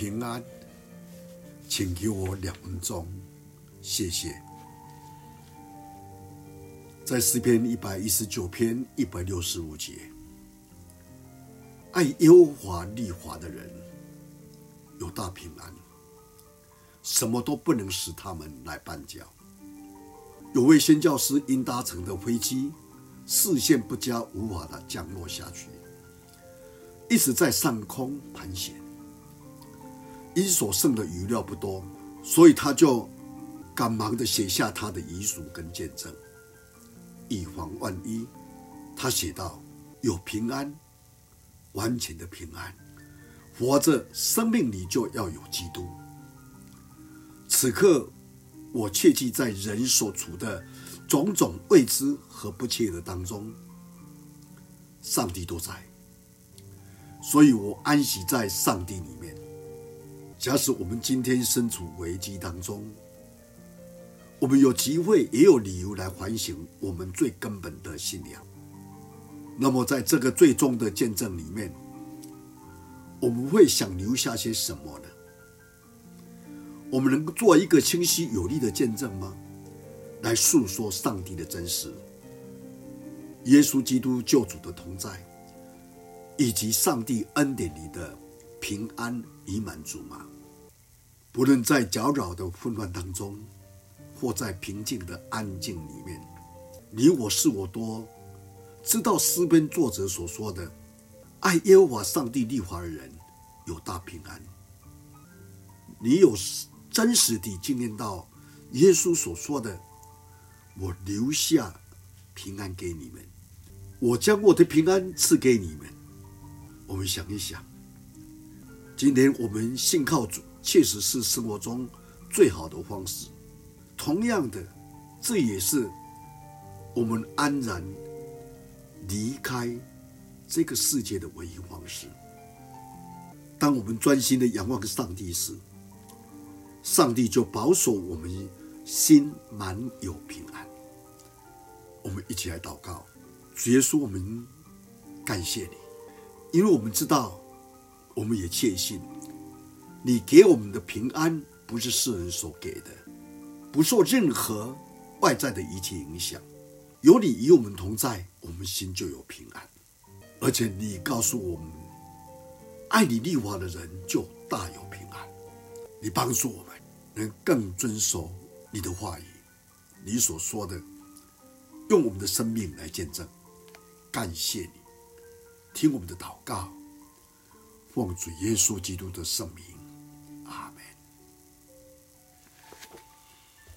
平安，请给我两分钟，谢谢。在诗篇一百一十九篇一百六十五节，爱耶和华利华的人有大平安，什么都不能使他们来绊脚。有位宣教师因搭乘的飞机视线不佳，无法的降落下去，一直在上空盘旋。因所剩的余料不多，所以他就赶忙的写下他的遗嘱跟见证，以防万一。他写道：“有平安，完全的平安，活着生命里就要有基督。此刻。”我切记在人所处的种种未知和不切的当中，上帝都在，所以我安息在上帝里面。假使我们今天身处危机当中，我们有机会也有理由来反省我们最根本的信仰。那么，在这个最终的见证里面，我们会想留下些什么呢？我们能做一个清晰有力的见证吗？来诉说上帝的真实，耶稣基督救主的同在，以及上帝恩典里的平安与满足吗？不论在搅扰的混乱当中，或在平静的安静里面，你我是我多知道诗篇作者所说的，爱耶和华上帝律法的人有大平安。你有？真实地经验到耶稣所说的：“我留下平安给你们，我将我的平安赐给你们。”我们想一想，今天我们信靠主，确实是生活中最好的方式。同样的，这也是我们安然离开这个世界的唯一方式。当我们专心的仰望上帝时，上帝就保守我们心满有平安。我们一起来祷告，主耶稣，我们感谢你，因为我们知道，我们也确信，你给我们的平安不是世人所给的，不受任何外在的一切影响。有你与我们同在，我们心就有平安。而且你告诉我们，爱你律法的人就大有平安。你帮助我们。能更遵守你的话语，你所说的，用我们的生命来见证，感谢你，听我们的祷告，奉主耶稣基督的圣名。